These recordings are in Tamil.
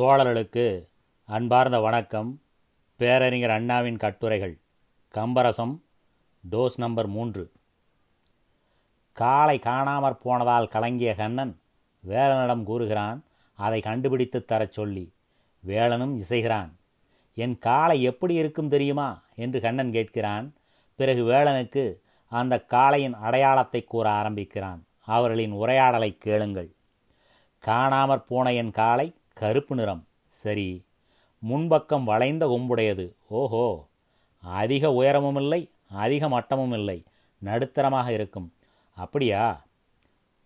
தோழர்களுக்கு அன்பார்ந்த வணக்கம். பேரறிஞர் அண்ணாவின் கட்டுரைகள். கம்பரசம் டோஸ் நம்பர் மூன்று. காளை காணாமற் போனதால் கலங்கிய கண்ணன் வேலனிடம் கூறுகிறான் அதை கண்டுபிடித்து தரச் சொல்லி வேலனும் இசைகிறான். என் காளை எப்படி இருக்கும் தெரியுமா? என்று கண்ணன் கேட்கிறான். பிறகு வேலனுக்கு அந்த காளையின் அடையாளத்தை கூற ஆரம்பிக்கிறான். அவர்களின் உரையாடலை கேளுங்கள். காணாமற் போன என் காளை கருப்பு நிறம். சரி. முன்பக்கம் வளைந்த கொம்புடையது ஓஹோ. அதிக உயரமும் இல்லை அதிக மட்டமும் இல்லை நடுத்தரமாக இருக்கும். அப்படியா?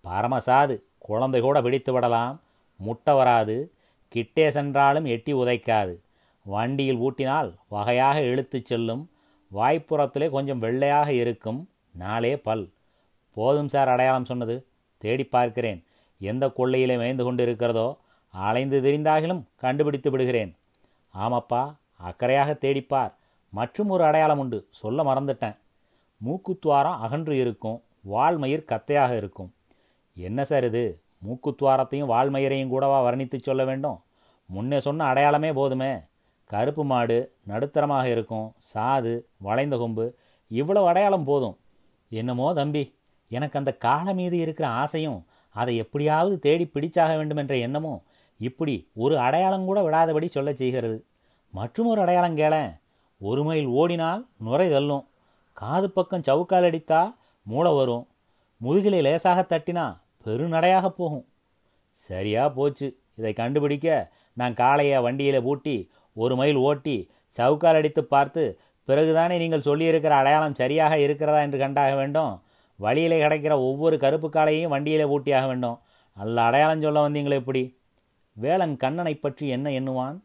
பரமசாது குழந்தை கூட பிடித்து விடலாம். முட்டை வராது. கிட்டே சென்றாலும் எட்டி உதைக்காது. வண்டியில் ஊட்டினால் வகையாக இழுத்துச் செல்லும். வாய்ப்புறத்திலே கொஞ்சம் வெள்ளையாக இருக்கும். நாளே பல். போதும் சார் அடையாளம் சொன்னது. தேடி பார்க்கிறேன். எந்த கொள்ளையிலே மேய்ந்து கொண்டு இருக்கிறதோ அலைந்து தெரிந்தாகிலும் கண்டுபிடித்து விடுகிறேன். ஆமாப்பா அக்கறையாக தேடிப்பார். மற்றும் ஒரு அடையாளம் உண்டு. சொல்ல மறந்துட்டேன். மூக்குத்துவாரம் அகன்று இருக்கும். வால்மயிர் கத்தையாக இருக்கும். என்ன சார் இது? மூக்குத்துவாரத்தையும் வால்மயிரையும் கூடவா வர்ணித்து சொல்ல வேண்டும்? முன்னே சொன்ன அடையாளமே போதுமே. கருப்பு மாடு நடுத்தரமாக இருக்கும். சாது வளைந்த கொம்பு. இவ்வளவு அடையாளம் போதும். என்னமோ தம்பி எனக்கு அந்த காலம் மீது இருக்கிற ஆசையும் அதை எப்படியாவது தேடி பிடிச்சாக வேண்டும் என்ற எண்ணமும் இப்படி ஒரு அடையாளம் கூட விடாதபடி சொல்லச் செய்கிறது. மற்றும் ஒரு அடையாளம் கேளேன். ஒரு மைல் ஓடினால் நுரை தள்ளும். காது பக்கம் சவுக்கால் அடித்தா மூளை வரும். முதுகிலை லேசாக தட்டினா பெருநடையாக போகும். சரியா போச்சு. இதை கண்டுபிடிக்க நான் காளையை வண்டியில் பூட்டி ஒரு மைல் ஓட்டி சவுக்கால் அடித்து பார்த்து பிறகுதானே நீங்கள் சொல்லியிருக்கிற அடையாளம் சரியாக இருக்கிறதா என்று கண்டாக வேண்டும். வழியிலே கிடைக்கிற ஒவ்வொரு கருப்பு காளையையும் வண்டியில் பூட்டியாக வேண்டும். நல்ல அடையாளம் சொல்ல வந்தீங்களே எப்படி வேளன் கண்ணனை பற்றி என்ன எண்ணுவான்?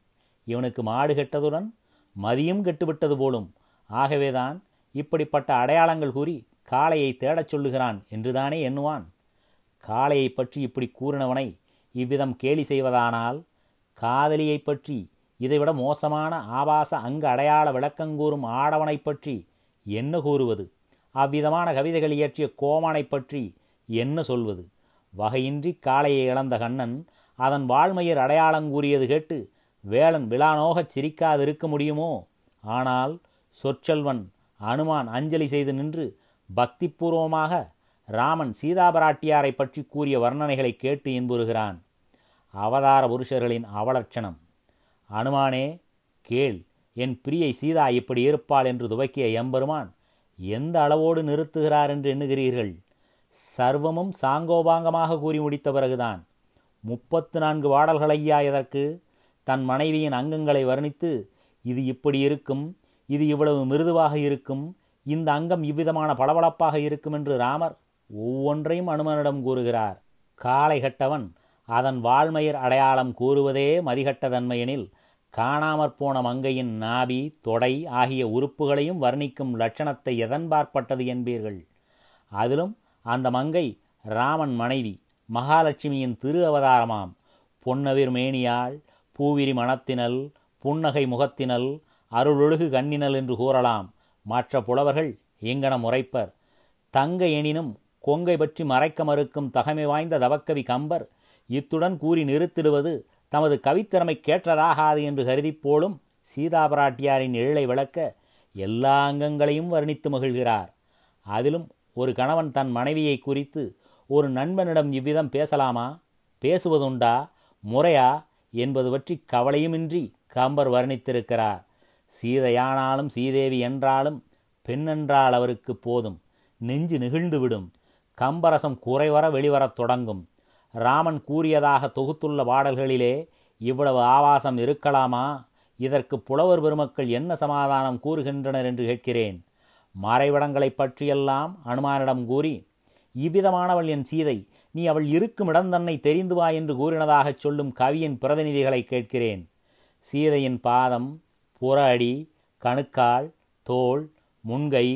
இவனுக்கு மாடு கெட்டதுடன் மதியம் கெட்டுவிட்டது போலும். ஆகவேதான் இப்படிப்பட்ட அடையாளங்கள் கூறி காளையை தேடச் சொல்லுகிறான் என்றுதானே எண்ணுவான்? காளையை பற்றி இப்படி கூறினவனை இவ்விதம் கேலி செய்வதானால் காதலியை பற்றி இதைவிட மோசமான ஆபாச அங்கு அடையாள விளக்கங்கூறும் ஆடவனைப் பற்றி என்ன கூறுவது? அவ்விதமான கவிதைகள் இயற்றிய கோமானை பற்றி என்ன சொல்வது? வகையின்றி காளையை இழந்த கண்ணன் அதன் வாழ்மையர் அடையாளம் கூறியது கேட்டு வேளன் விழானோகச் சிரிக்காதிருக்க முடியுமோ? ஆனால் சொற்செல்வன் அனுமான் அஞ்சலி செய்து நின்று பக்திபூர்வமாக ராமன் சீதாபராட்டியாரை பற்றி கூறிய வர்ணனைகளை கேட்டு இன்புறுகிறான். அவதார புருஷர்களின் அவலட்சணம். அனுமானே கேள் என் பிரியை சீதா இப்படி இருப்பாள் என்று துவக்கிய எம்பெருமான் எந்த அளவோடு நிறுத்துகிறார் என்று எண்ணுகிறீர்கள்? சர்வமும் சாங்கோபாங்கமாக கூறி முடித்த பிறகுதான். முப்பத்து நான்கு வாடல்கள் ஐயா இதற்கு தன் மனைவியின் அங்கங்களை வர்ணித்து இது இப்படி இருக்கும் இது இவ்வளவு மிருதுவாக இருக்கும் இந்த அங்கம் இவ்விதமான பளபளப்பாக இருக்கும் என்று ராமர் ஒவ்வொன்றையும் அனுமனிடம் கூறுகிறார். காளை கட்டவன் அதன் வாழ்மயிர் அடையாளம் கூறுவதே மதிகட்டதன்மையெனில் காணாமற் போன மங்கையின் நாபி தொடை ஆகிய உறுப்புகளையும் வர்ணிக்கும் லட்சணத்தை எதன் பார்ப்பட்டது என்பீர்கள்? அதிலும் அந்த மங்கை ராமன் மனைவி மகாலட்சுமியின் திரு அவதாரமாம். பொன்னவிர் மேனியாள் பூவிரி மணத்தினல் புன்னகை முகத்தினல் அருளொழுகு கண்ணினல் என்று கூறலாம். மற்ற புலவர்கள் எங்கனம் உரைப்பர் தங்க எனினும் கொங்கை பற்றி மறைக்க மறுக்கும் தகமை வாய்ந்த தவக்கவி கம்பர் இத்துடன் கூறி நிறுத்திடுவது தமது கவித்திறமை கேட்டதாகாது என்று கருதிப்போலும் சீதாபராட்டியாரின் எழிலை விளக்க எல்லா அங்கங்களையும் வர்ணித்து மகிழ்கிறார். அதிலும் ஒரு கணவன் தன் மனைவியை குறித்து ஒரு நண்பனிடம் இவ்விதம் பேசலாமா? பேசுவதுண்டா? முறையா? என்பது பற்றி கவலையுமின்றி கம்பர் வர்ணித்திருக்கிறார். சீதையானாலும் சீதேவி என்றாலும் பெண்ணென்றால் அவருக்கு போதும். நெஞ்சு நெகிழ்ந்துவிடும். கம்பரசம் குறைவர வெளிவரத் தொடங்கும். ராமன் கூறியதாக தொகுத்துள்ள பாடல்களிலே இவ்வளவு ஆவாசம் இருக்கலாமா? இதற்கு புலவர் பெருமக்கள் என்ன சமாதானம் கூறுகின்றனர் என்று கேட்கிறேன். மறைவிடங்களைப் பற்றியெல்லாம் அனுமானிடம் கூறி இவ்விதமானவள் என் சீதை. நீ அவள் இருக்கும் இடம் தன்னை தெரிந்து வா என்று கூறினதாகச் சொல்லும் கவியின் பிரதிநிதிகளை கேட்கிறேன். சீதையின் பாதம் புற அடி கணுக்கால் தோல் முன்கை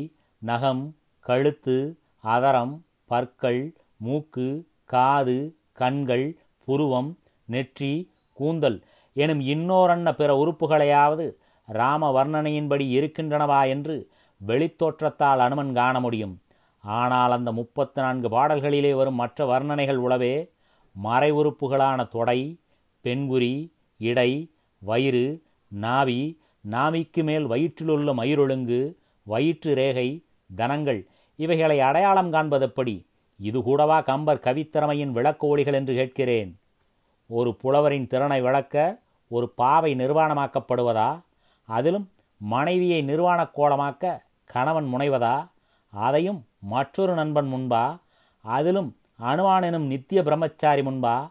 நகம் கழுத்து அதரம் பற்கள் மூக்கு காது கண்கள் புருவம் நெற்றி கூந்தல் எனும் இன்னோரன்ன பிற உறுப்புகளையாவது ராம வர்ணனையின்படி இருக்கின்றனவா என்று வெளித்தோற்றத்தால் அனுமன் காண முடியும். ஆனால் அந்த முப்பத்து நான்கு பாடல்களிலே வரும் மற்ற வர்ணனைகள் உளவே மறை உறுப்புகளான தொடை பெண்குறி இடை வயிறு நாவி நாவிக்கு மேல் வயிற்றிலுள்ள மயிரொழுங்கு வயிற்று ரேகை தனங்கள் இவைகளை அடையாளம் காண்பதெப்படி இது கூடவா கம்பர் கவித்திறமையின் விளக்க ஒளிகள் என்று கேட்கிறேன். ஒரு புலவரின் திறனை விளக்க ஒரு பாவை நிர்வாணமாக்கப்படுவதா? அதிலும் மனைவியை நிர்வாணக் கோலமாக்க கணவன் முனைவதா? அதையும் மற்றொரு நண்பன் முன்பா அதிலும் அணுவான் எனும் நித்திய பிரம்மச்சாரி முன்பா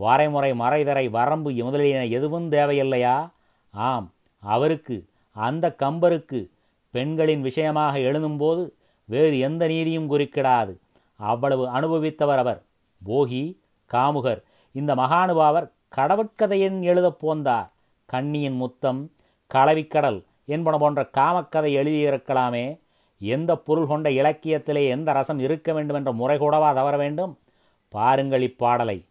வரைமுறை மறைதரை வரம்பு முதலியன எதுவும் தேவையில்லையா? ஆம் அவருக்கு அந்த கம்பருக்கு பெண்களின் விஷயமாக எழுதும்போது வேறு எந்த நீதியும் குறிக்கிடாது. அவ்வளவு அனுபவித்தவர் அவர். போகி காமுகர் இந்த மகானுபாவர் கடவுட்கதையின் எழுதப் போந்தார். கண்ணியின் முத்தம் களவிக்கடல் என்பன போன்ற காமக்கதை எழுதியிருக்கலாமே. எந்த பொருள் கொண்ட இலக்கியத்திலே எந்த ரசம் இருக்க வேண்டும் என்ற முறை கூடவா தவற வேண்டும்? பாருங்கள் இப்பாடலை.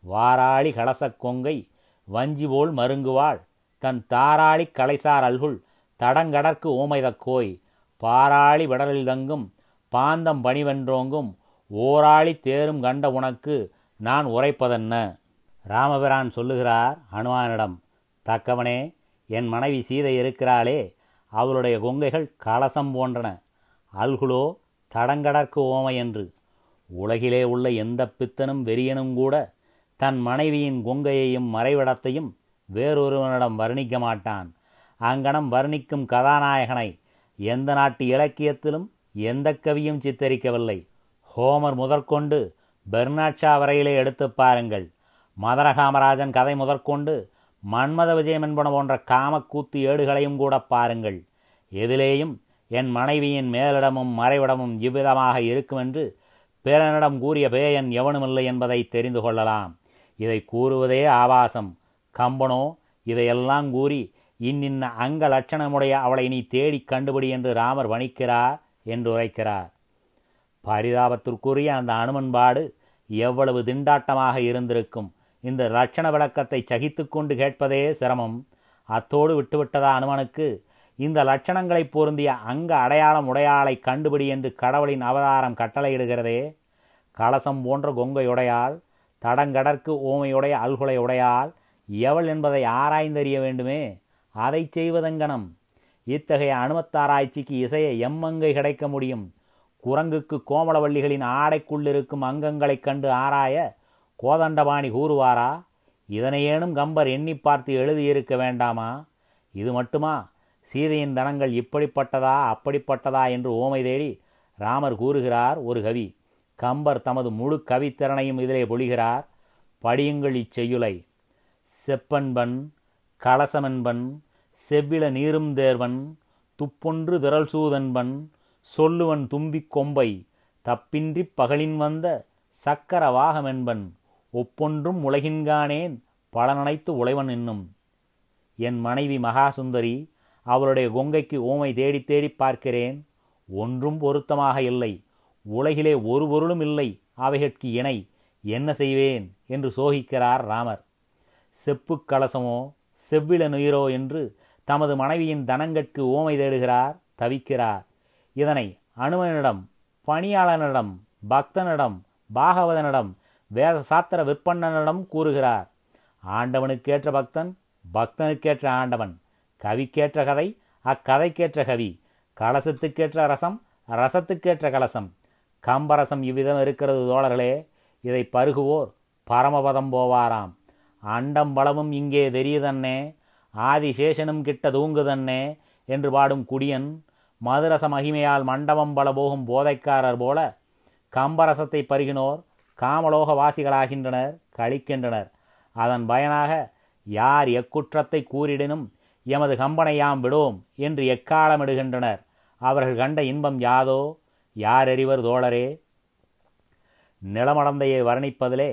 வாராளி கலசக் கொங்கை வஞ்சி போல் மருங்குவாள் தன் தாராளி கலைசார் அல்குள் தடங்கடற்கு ஓமைதக்கோய் பாராளி விடலில் தங்கும் பாந்தம் பணிவென்றோங்கும் ஓராளி தேரும் கண்ட உனக்கு நான் உரைப்பதென்ன? ராமபிரான் சொல்லுகிறார் ஹனுமானிடம் தக்கவனே என் மனைவி சீதை இருக்கிறாளே அவளுடைய கொங்கைகள் கலசம் போன்றன. அல்குலோ தடங்கடற்கு ஓமை என்று. உலகிலே உள்ள எந்த பித்தனும் வெறியனும் கூட தன் மனைவியின் கொங்கையையும் மறைவிடத்தையும் வேறொருவனிடம் வர்ணிக்க மாட்டான். அங்கனம் வர்ணிக்கும் கதாநாயகனை எந்த நாட்டு இலக்கியத்திலும் எந்த கவியும் சித்தரிக்கவில்லை. ஹோமர் முதற்கொண்டு பெர்னாட்ஷா வரையிலே எடுத்து பாருங்கள். மதரகாமராஜன் கதை முதற்கொண்டு மன்மத விஜயம் என்பன போன்ற காமக்கூத்து ஏடுகளையும் கூட பாருங்கள். எதிலேயும் என் மனைவியின் மேலிடமும் மறைவிடமும் இவ்விதமாக இருக்குமென்று பிறனிடம் கூறிய பேயன் எவனுமில்லை என்பதை தெரிந்து கொள்ளலாம். இதை கூறுவதே ஆபாசம். கம்பனோ இதையெல்லாம் கூறி இன்னின்ன அங்க லட்சணமுடைய அவளை நீ தேடிக் கண்டுபிடி என்று ராமர் வணிக்கிறார் என்று உரைக்கிறார். பரிதாபத்திற்குரிய அந்த அனுமன்பாடு எவ்வளவு திண்டாட்டமாக இருந்திருக்கும். இந்த லட்சண விளக்கத்தை சகித்து கொண்டு கேட்பதே சிரமம். அத்தோடு விட்டுவிட்டதா அனுமனுக்கு? இந்த லட்சணங்களை பொருந்திய அங்க அடையாளம் உடையாளை கண்டுபிடி என்று கடவுளின் அவதாரம் கட்டளையிடுகிறதே. கலசம் போன்ற கொங்கையுடையாள் தடங்கடற்கு ஓமையுடைய அல்குலை உடையாள் எவள் என்பதை ஆராய்ந்தறிய வேண்டுமே? அதை செய்வதெங்கனம்? இத்தகைய அனுமத்தாராய்ச்சிக்கு இசைய எம்மங்கை கிடைக்க முடியும். குரங்குக்கு கோமளவள்ளிகளின் ஆடைக்குள்ளிருக்கும் அங்கங்களைக் கண்டு ஆராய கோதண்டபாணி கூறுவாரா? இதனையேனும் கம்பர் எண்ணி பார்த்து எழுதியிருக்க வேண்டாமா? இது மட்டுமா? சீதையின் தனங்கள் இப்படிப்பட்டதா அப்படிப்பட்டதா என்று ஓமை தேடி ராமர் கூறுகிறார் ஒரு கவி. கம்பர் தமது முழு கவித்திறனையும் இதிலே பொழிகிறார். படியுங்கள் இச்செய்யுலை செப்பன்பன் கலசமென்பன் செவ்வில நீரும் தேர்வன் துப்பொன்று திரள் சூதன்பன் சொல்லுவன் தும்பிக் கொம்பை தப்பின்றிப் பகலின் வந்த சக்கர வாகமென்பன். ஒப்பொன்றும் உலகின்கானேன் பலனனைத்து உழைவன் என்னும் என் மனைவி மகாசுந்தரி அவளுடைய கொங்கைக்கு ஓமை தேடி தேடி பார்க்கிறேன். ஒன்றும் பொருத்தமாக இல்லை. உலகிலே ஒரு பொருளும் இல்லை. அவைகட்கு இணை. என்ன செய்வேன்? என்று சோகிக்கிறார் ராமர். செப்புக் கலசமோ செவ்வில நுயிரோ என்று தமது மனைவியின் தனங்கட்கு ஓமை தேடுகிறார் தவிக்கிறார். இதனை அனுமனிடம் பணியாளனிடம் பக்தனிடம் பாகவதனிடம் வேத சாத்திர விற்பன்னனிடம் கூறுகிறார். ஆண்டவனுக்கேற்ற பக்தன் பக்தனுக்கேற்ற ஆண்டவன். கவிக்கேற்ற கதை அக்கதைக்கேற்ற கவி. கலசத்துக்கேற்ற ரசம் ரசத்துக்கேற்ற கலசம். கம்பரசம் இவ்விதம் இருக்கிறது தோழர்களே இதை பருகுவோர் பரமபதம் போவாராம். அண்டம் பலமும் இங்கே தெரியுதன்னே ஆதிசேஷனும் கிட்ட தூங்குதன்னே என்று பாடும் குடியன் மதுரச மகிமையால் மண்டபம் பல போகும் போதைக்காரர் போல கம்பரசத்தை பருகினோர் காமலோக வாசிகளாகின்றனர் கழிக்கின்றனர் அதன் பயனாக யார் எக்குற்றத்தை கூறிடினும் எமது கம்பனை யாம் விடோம் என்று எக்காலமிடுகின்றனர். அவர்கள் கண்ட இன்பம் யாதோ? யார் அறிவர் தோழரே? நிலமடந்தையை வர்ணிப்பதிலே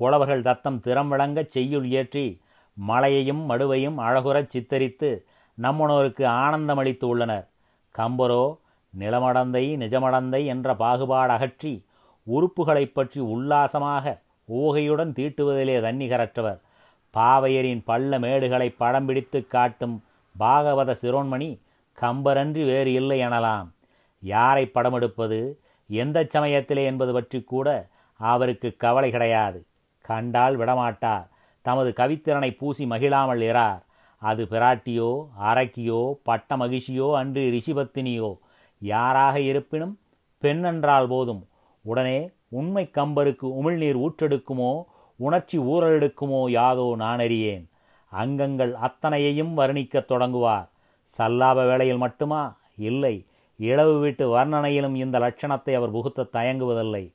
புலவர்கள் தத்தம் திறம் விளங்கச் செய்யுள் இயற்றி மலையையும் மடுவையும் அழகுறச் சித்தரித்து நம்முனோருக்கு ஆனந்தமளித்து உள்ளனர் கம்பரோ நிலமடந்தை நிஜமடந்தை என்ற பாகுபாடு அகற்றி உறுப்புகளைப் பற்றி உல்லாசமாக ஊகையுடன் தீட்டுவதிலே தன்னிகரற்றவர். பாவையரின் பள்ள மேடுகளை படம் பிடித்து காட்டும் பாகவத சிரோன்மணி கம்பரன்றி வேறு இல்லை எனலாம். யாரை படமெடுப்பது எந்த சமயத்திலே என்பது பற்றி கூட அவருக்கு கவலை கிடையாது. கண்டால் விடமாட்டார். தமது கவித்திறனை பூசி மகிழாமல் இறார். அது பிராட்டியோ அரக்கியோ பட்ட மகிழ்ச்சியோ அன்று ரிஷிபத்தினியோ. யாராக இருப்பினும் பெண்ணென்றால் போதும். உடனே உண்மை கம்பருக்கு உமிழ்நீர் ஊற்றெடுக்குமோ உணர்ச்சி ஊறலெடுக்குமோ யாதோ நானறியேன் அங்கங்கள் அத்தனையையும் வர்ணிக்கத் தொடங்குவார். சல்லாப வேளையில் மட்டுமா? இல்லை. இளவு வீட்டு வர்ணனையிலும் இந்த லட்சணத்தை அவர் புகுத்த தயங்குவதில்லை.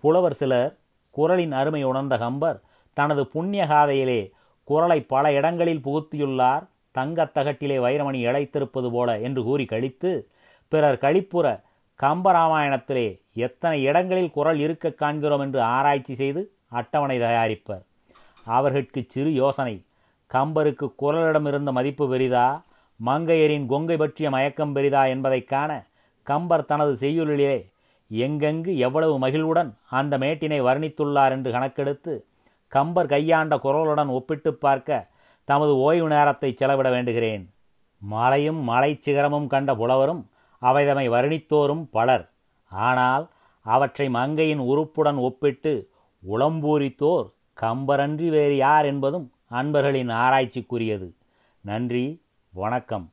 புலவர் சிலர் குரலின் அருமை உணர்ந்த கம்பர் தனது புண்ணிய காதையிலே குரலை பல இடங்களில் புகுத்தியுள்ளார். தங்கத் தகட்டிலே வைரமணி இழைத்திருப்பது போல என்று கூறி கழித்து பிறர் கழிப்புற கம்பராமாயணத்திலே எத்தனை இடங்களில் குரல் இருக்க காண்கிறோம் என்று ஆராய்ச்சி செய்து அட்டவணை தயாரிப்பர். அவர்களுக்கு சிறு யோசனை கம்பருக்கு குரலிடம் இருந்த மதிப்பு பெரிதா மங்கையரின் கொங்கை பற்றிய மயக்கம் பெரிதா என்பதைக் காண கம்பர் தனது செய்யுளிலே எங்கெங்கு எவ்வளவு மகிழ்வுடன் அந்த மேட்டினை வர்ணித்துள்ளார் என்று கணக்கெடுத்து கம்பர் கையாண்ட குரலுடன் ஒப்பிட்டு பார்க்க தமது ஓய்வு நேரத்தை செலவிட வேண்டுகிறேன். மலையும் மலை சிகரமும் கண்ட புலவரும் அவைதமை வர்ணித்தோரும் பலர். ஆனால் அவற்றை மங்கையின் உறுப்புடன் ஒப்பிட்டு உளம்பூரித்தோர் கம்பரன்றி வேறு யார் என்பதும் அன்பர்களின் ஆராய்ச்சிக்குரியது. நன்றி வணக்கம்.